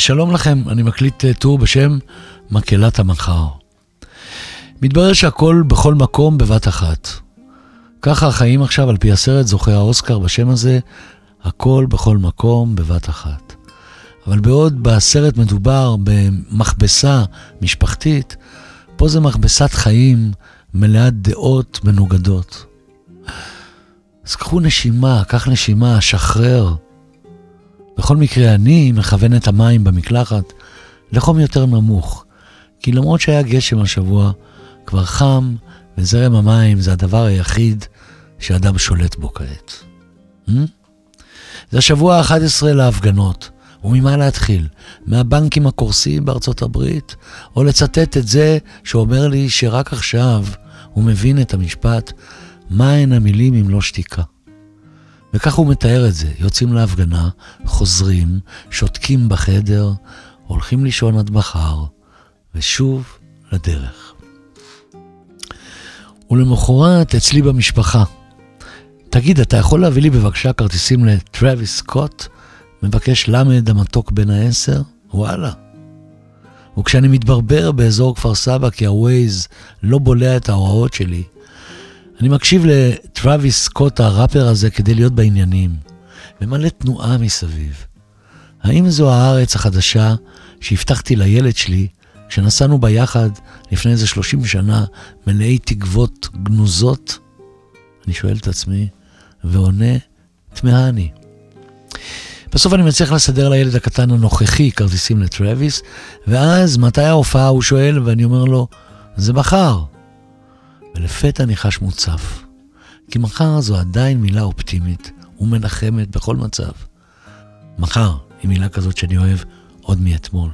שלום לכם, אני מקליט אה, טור בשם מקהלת המחר. מתברר שהכל בכל מקום בבת אחת. ככה החיים עכשיו על פי הסרט זוכה האוסקר בשם הזה, הכל בכל מקום בבת אחת. אבל בעוד בסרט מדובר במכבסה משפחתית, פה זה מכבסת חיים מלאת דעות מנוגדות. אז קחו נשימה, קח נשימה, שחרר. בכל מקרה, אני מכוון את המים במקלחת לחום יותר נמוך, כי למרות שהיה גשם השבוע, כבר חם, וזרם המים זה הדבר היחיד שאדם שולט בו כעת. Hmm? זה השבוע ה-11 להפגנות, וממה להתחיל? מהבנקים הקורסים בארצות הברית, או לצטט את זה שאומר לי שרק עכשיו הוא מבין את המשפט, מה הן המילים אם לא שתיקה? וכך הוא מתאר את זה, יוצאים להפגנה, חוזרים, שותקים בחדר, הולכים לישון עד מחר, ושוב לדרך. ולמחרת אצלי במשפחה. תגיד, אתה יכול להביא לי בבקשה כרטיסים לטרוויס סקוט? מבקש למד המתוק בן העשר? וואלה. וכשאני מתברבר באזור כפר סבא כי הווייז לא בולע את ההוראות שלי, אני מקשיב לטרוויס סקוט הראפר הזה כדי להיות בעניינים, ומלא תנועה מסביב. האם זו הארץ החדשה שהבטחתי לילד שלי כשנסענו ביחד לפני איזה 30 שנה מלאי תקוות גנוזות? אני שואל את עצמי, ועונה, תמהה אני. בסוף אני מצליח לסדר לילד הקטן הנוכחי כרטיסים לטרוויס, ואז מתי ההופעה הוא שואל, ואני אומר לו, זה מחר. ולפתע אני חש מוצף. כי מחר זו עדיין מילה אופטימית ומנחמת בכל מצב. מחר היא מילה כזאת שאני אוהב עוד מאתמול.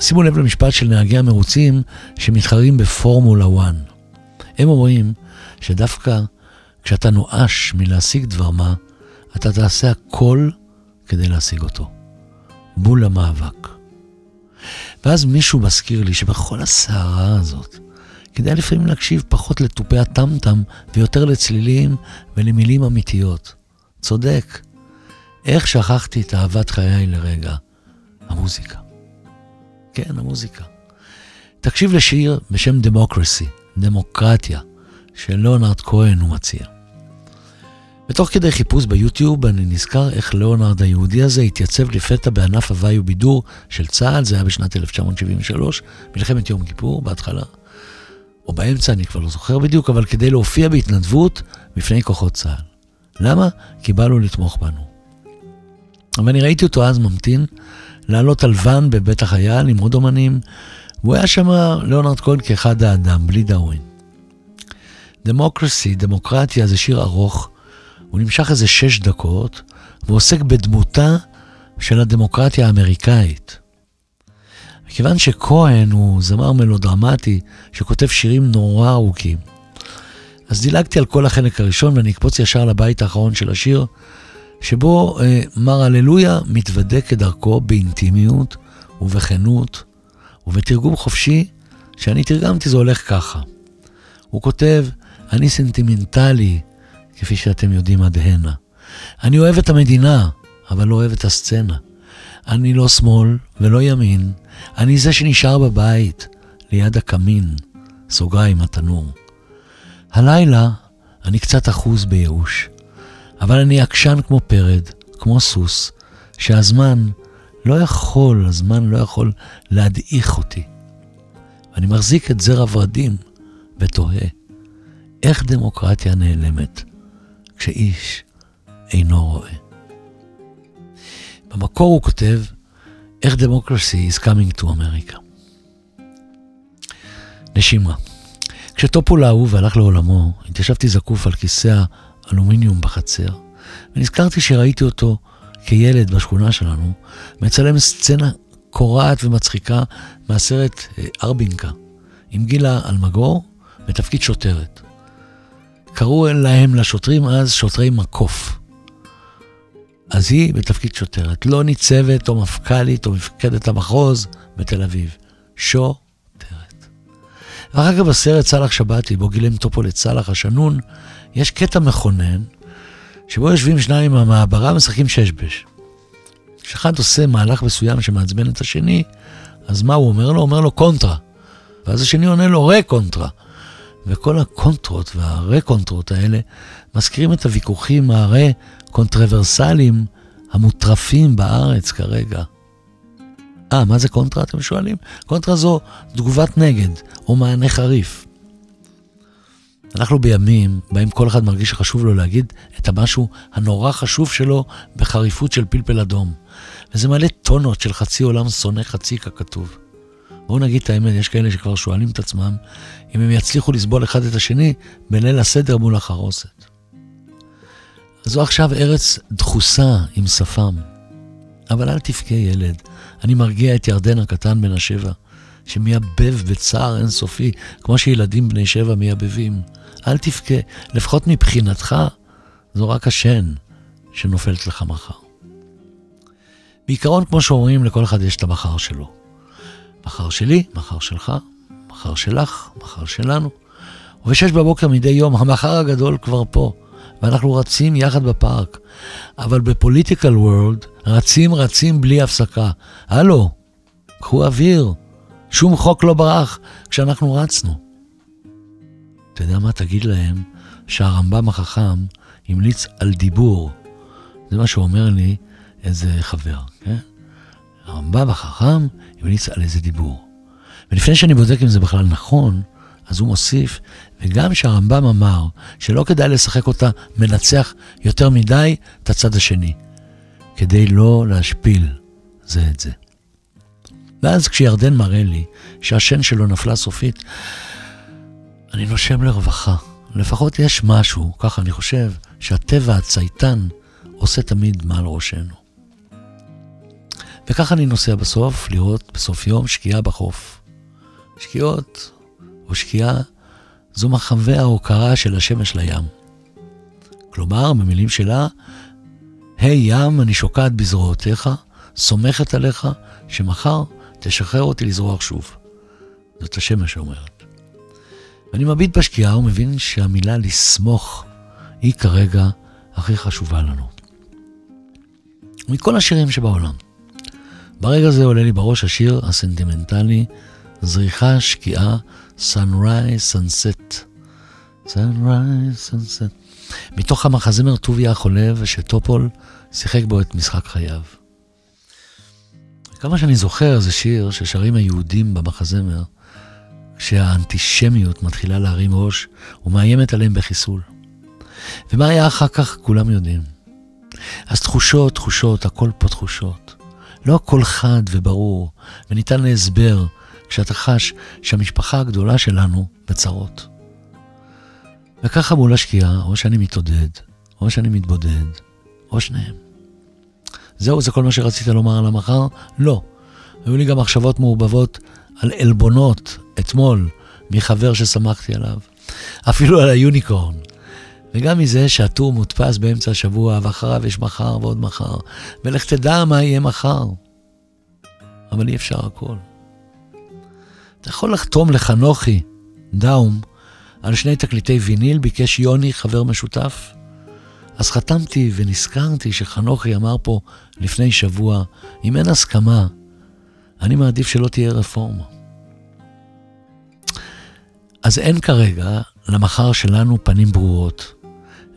שימו לב למשפט של נהגי המרוצים שמתחרים בפורמולה 1. הם אומרים שדווקא כשאתה נואש מלהשיג דבר מה, אתה תעשה הכל כדי להשיג אותו. בול המאבק. ואז מישהו מזכיר לי שבכל הסערה הזאת, כדאי לפעמים להקשיב פחות לתופי הטמטם ויותר לצלילים ולמילים אמיתיות. צודק. איך שכחתי את אהבת חיי לרגע? המוזיקה. כן, המוזיקה. תקשיב לשיר בשם דמוקרסי, דמוקרטיה, של ליאונרד כהן הוא מציע. ותוך כדי חיפוש ביוטיוב אני נזכר איך ליאונרד היהודי הזה התייצב לפתע בענף הוואי ובידור של צה"ל, זה היה בשנת 1973, מלחמת יום כיפור בהתחלה, או באמצע, אני כבר לא זוכר בדיוק, אבל כדי להופיע בהתנדבות בפני כוחות צה"ל. למה? כי בא לו לתמוך בנו. ואני ראיתי אותו אז ממתין לעלות על ואן בבית החייל עם עוד אומנים, והוא היה שם, ליאונרד כהן, כאחד האדם, בלי דאווין. דמוקרסי, דמוקרטיה, זה שיר ארוך, הוא נמשך איזה שש דקות, והוא עוסק בדמותה של הדמוקרטיה האמריקאית. מכיוון שכהן הוא זמר מלודרמטי שכותב שירים נורא ארוכים, אז דילגתי על כל החלק הראשון ואני אקפוץ ישר לבית האחרון של השיר, שבו אה, מר הללויה מתוודה כדרכו באינטימיות ובכנות ובתרגום חופשי שאני תרגמתי זה הולך ככה. הוא כותב, אני סנטימנטלי, כפי שאתם יודעים עד הנה. אני אוהב את המדינה, אבל לא אוהב את הסצנה. אני לא שמאל ולא ימין, אני זה שנשאר בבית, ליד הקמין, סוגריים התנור. הלילה אני קצת אחוז בייאוש, אבל אני עקשן כמו פרד, כמו סוס, שהזמן לא יכול, הזמן לא יכול להדעיך אותי. אני מחזיק את זר הורדים ותוהה, איך דמוקרטיה נעלמת כשאיש אינו רואה? במקור הוא כותב, איך democracy is coming to America. נשימה. כשטופול האהוב הלך לעולמו, התיישבתי זקוף על כיסא האלומיניום בחצר, ונזכרתי שראיתי אותו כילד בשכונה שלנו, מצלם סצנה קורעת ומצחיקה מהסרט אה, ארבינקה, עם גילה אלמגור בתפקיד שוטרת. קראו להם לשוטרים אז שוטרי מקוף. אז היא בתפקיד שוטרת, לא ניצבת או מפכ"לית או מפקדת המחוז בתל אביב. שוטרת. ואחר כך בסרט סאלח שבתי, בו גילם טופו לצאלח השנון, יש קטע מכונן, שבו יושבים שניים מהמעברה ומשחקים ששבש. כשאחד עושה מהלך מסוים שמעצבן את השני, אז מה הוא אומר לו? הוא אומר לו קונטרה. ואז השני עונה לו רה-קונטרה. וכל הקונטרות והרה-קונטרות האלה מזכירים את הוויכוחים הרה-קונטרברסליים המוטרפים בארץ כרגע. אה, מה זה קונטרה אתם שואלים? קונטרה זו תגובת נגד או מענה חריף. אנחנו בימים בהם כל אחד מרגיש שחשוב לו להגיד את המשהו הנורא חשוב שלו בחריפות של פלפל אדום. וזה מלא טונות של חצי עולם שונא חצי ככתוב. בואו נגיד את האמת, יש כאלה שכבר שואלים את עצמם אם הם יצליחו לסבול אחד את השני בליל הסדר מול החרוסת. זו עכשיו ארץ דחוסה עם שפם. אבל אל תבכה ילד, אני מרגיע את ירדן הקטן בן השבע, שמייבב בצער אינסופי, כמו שילדים בני שבע מייבבים. אל תבכה, לפחות מבחינתך, זו רק השן שנופלת לך מחר. בעיקרון, כמו שאומרים, לכל אחד יש את המחר שלו. מחר שלי, מחר שלך, מחר שלך, מחר שלנו. ובשש בבוקר מדי יום, המחר הגדול כבר פה, ואנחנו רצים יחד בפארק. אבל בפוליטיקל וורלד, רצים רצים בלי הפסקה. הלו, קחו אוויר, שום חוק לא ברח כשאנחנו רצנו. אתה יודע מה תגיד להם? שהרמב"ם החכם המליץ על דיבור. זה מה שאומר לי איזה חבר, כן? הרמב"ם החכם המליץ על איזה דיבור. ולפני שאני בודק אם זה בכלל נכון, אז הוא מוסיף, וגם שהרמב"ם אמר שלא כדאי לשחק אותה מנצח יותר מדי את הצד השני, כדי לא להשפיל זה את זה. ואז כשירדן מראה לי שהשן שלו נפלה סופית, אני נושם לרווחה. לפחות יש משהו, ככה אני חושב, שהטבע הצייתן עושה תמיד מעל ראשנו. וככה אני נוסע בסוף לראות בסוף יום שקיעה בחוף. שקיעות או שקיעה זו מחווה ההוקרה של השמש לים. כלומר, במילים שלה, היי hey, ים, אני שוקעת בזרועותיך, סומכת עליך, שמחר תשחרר אותי לזרוח שוב. זאת השמש שאומרת. ואני מביט בשקיעה ומבין שהמילה לסמוך היא כרגע הכי חשובה לנו. מכל השירים שבעולם. ברגע זה עולה לי בראש השיר הסנטימנטלי, זריחה, שקיעה, Sunrise, Sunset. Sunrise, Sunset. מתוך המחזמר טוביה החולב, שטופול שיחק בו את משחק חייו. כמה שאני זוכר, זה שיר ששרים היהודים במחזמר, כשהאנטישמיות מתחילה להרים ראש ומאיימת עליהם בחיסול. ומה היה אחר כך, כולם יודעים. אז תחושות, תחושות, הכל פה תחושות. לא הכל חד וברור, וניתן להסבר כשאתה חש שהמשפחה הגדולה שלנו בצרות. וככה מול השקיעה, או שאני מתעודד, או שאני מתבודד, או שניהם. זהו, זה כל מה שרצית לומר על המחר? לא. היו לי גם מחשבות מעורבבות על עלבונות אתמול מחבר ששמחתי עליו. אפילו על היוניקורן. וגם מזה שהטור מודפס באמצע השבוע, ואחריו יש מחר ועוד מחר, ולך תדע מה יהיה מחר. אבל אי אפשר הכל. אתה יכול לחתום לחנוכי, דאום, על שני תקליטי ויניל, ביקש יוני, חבר משותף. אז חתמתי ונזכרתי שחנוכי אמר פה לפני שבוע, אם אין הסכמה, אני מעדיף שלא תהיה רפורמה. אז אין כרגע למחר שלנו פנים ברורות.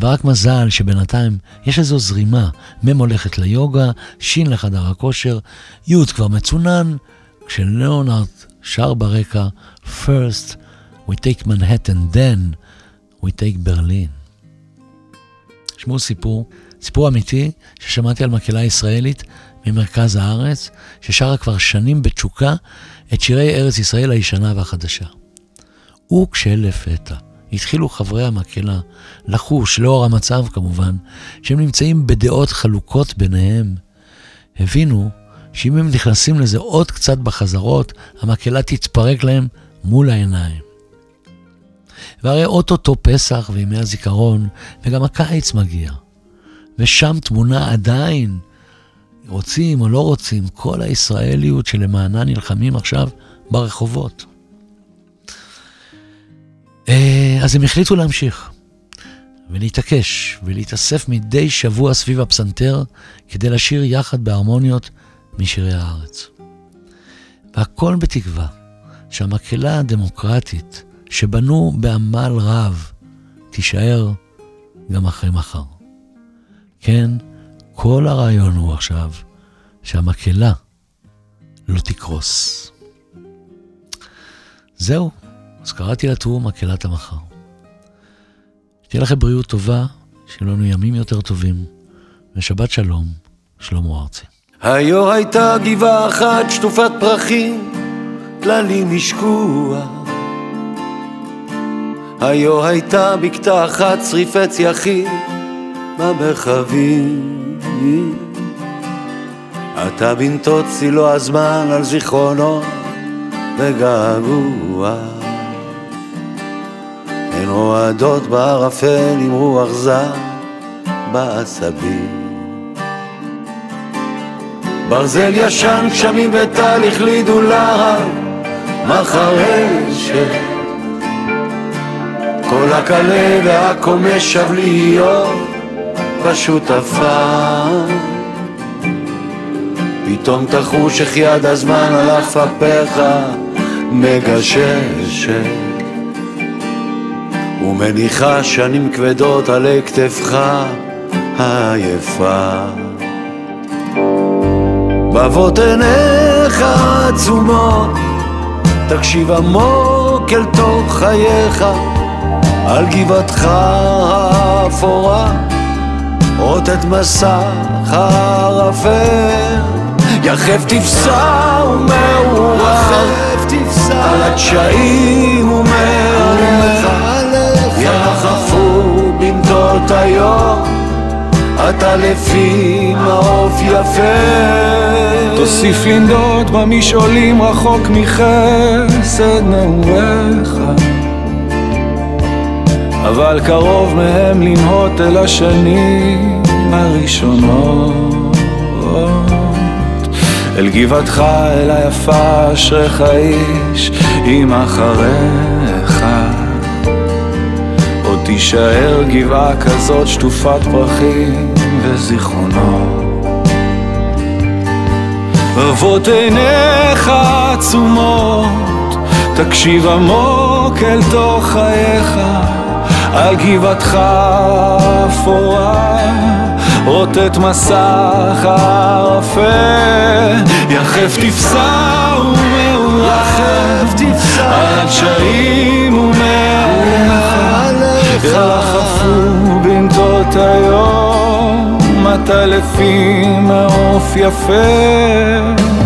ורק מזל שבינתיים יש איזו זרימה, מ' הולכת ליוגה, ש' לחדר הכושר, י' כבר מצונן, כשליאונרד שר ברקע, First we take Manhattan, then we take Berlin. שמעו סיפור, סיפור אמיתי ששמעתי על מקהלה ישראלית ממרכז הארץ, ששרה כבר שנים בתשוקה את שירי ארץ ישראל הישנה והחדשה. וכשלפתע התחילו חברי המקהלה לחוש, לאור המצב כמובן, שהם נמצאים בדעות חלוקות ביניהם, הבינו שאם הם נכנסים לזה עוד קצת בחזרות, המקהלה תתפרק להם מול העיניים. והרי אוטוטו פסח וימי הזיכרון, וגם הקיץ מגיע. ושם תמונה עדיין, רוצים או לא רוצים, כל הישראליות שלמענה נלחמים עכשיו ברחובות. אה, אז הם החליטו להמשיך. ונתעקש ולהתאסף מדי שבוע סביב הפסנתר כדי לשיר יחד בהרמוניות משירי הארץ. והכל בתקווה שהמקהלה הדמוקרטית שבנו בעמל רב תישאר גם אחרי מחר. כן, כל הרעיון הוא עכשיו שהמקהלה לא תקרוס. זהו, אז קראתי לטור מקהלת המחר. שתהיה לכם בריאות טובה, שיהיו לנו ימים יותר טובים, ושבת שלום, שלמה ארצי. היו הייתה גבעה אחת שטופת פרחים, כללים השקוע. היו הייתה בקתה אחת שריפי צייחים במרחבים. אתה בנתות צילו הזמן על זיכרונות וגעגוע. הן רועדות בערפל עם רוח זר בעשבים. ברזל ישן, גשמים וטל החלידו להר מחרשת. כל הקלה והקומש שב להיות עפר. פתאום תחוש איך יד הזמן על אף אפיך מגששת ומניחה שנים כבדות עלי כתפך העייפה. בבות עיניך עצומות, תקשיב עמוק אל תוך חייך, על גבעתך האפורה, רוטט מסך הערפל, יחף תפסע ומעורר, על הדשאים ומעליך, במטות היום. אתה לפי מעוף יפה. תוסיף לנדוד במשעולים רחוק מחסד נעוריך. אבל קרוב מהם לנהות אל השנים הראשונות. אל גבעתך, אל היפה, אשריך איש עם אחריך. תישאר גבעה כזאת שטופת פרחים וזיכרונות. רבות עיניך עצומות, תקשיב עמוק אל תוך חייך, על גבעתך אפורה, רוטט מסך הערפל, יחף תפסע ומעורב, על הדשאים ומעליך, ירחפו בנטות היום, לפי מעוף יפה.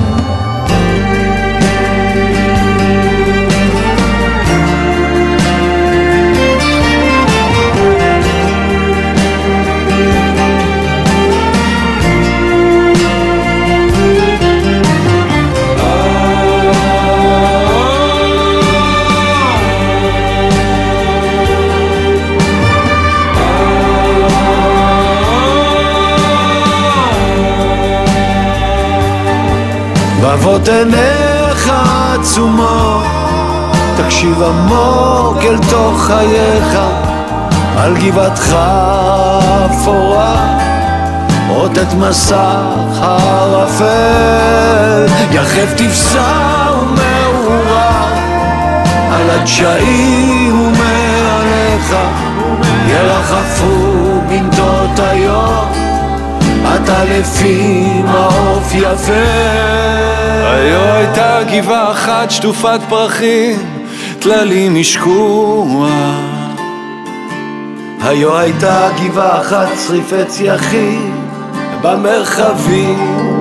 עיניך עצומות, תקשיב עמוק אל תוך חייך, על גבעתך אפורה, רוטט מסך הערפל, יחף תפסע ומעורר, על הדשאים ומעליך, ירחפו בנדות היום. אתה לפי מעוף יפה. היו הייתה גבעה אחת שטופת פרחים, טללים השקוע. היו הייתה גבעה אחת שריפי צייחים במרחבים.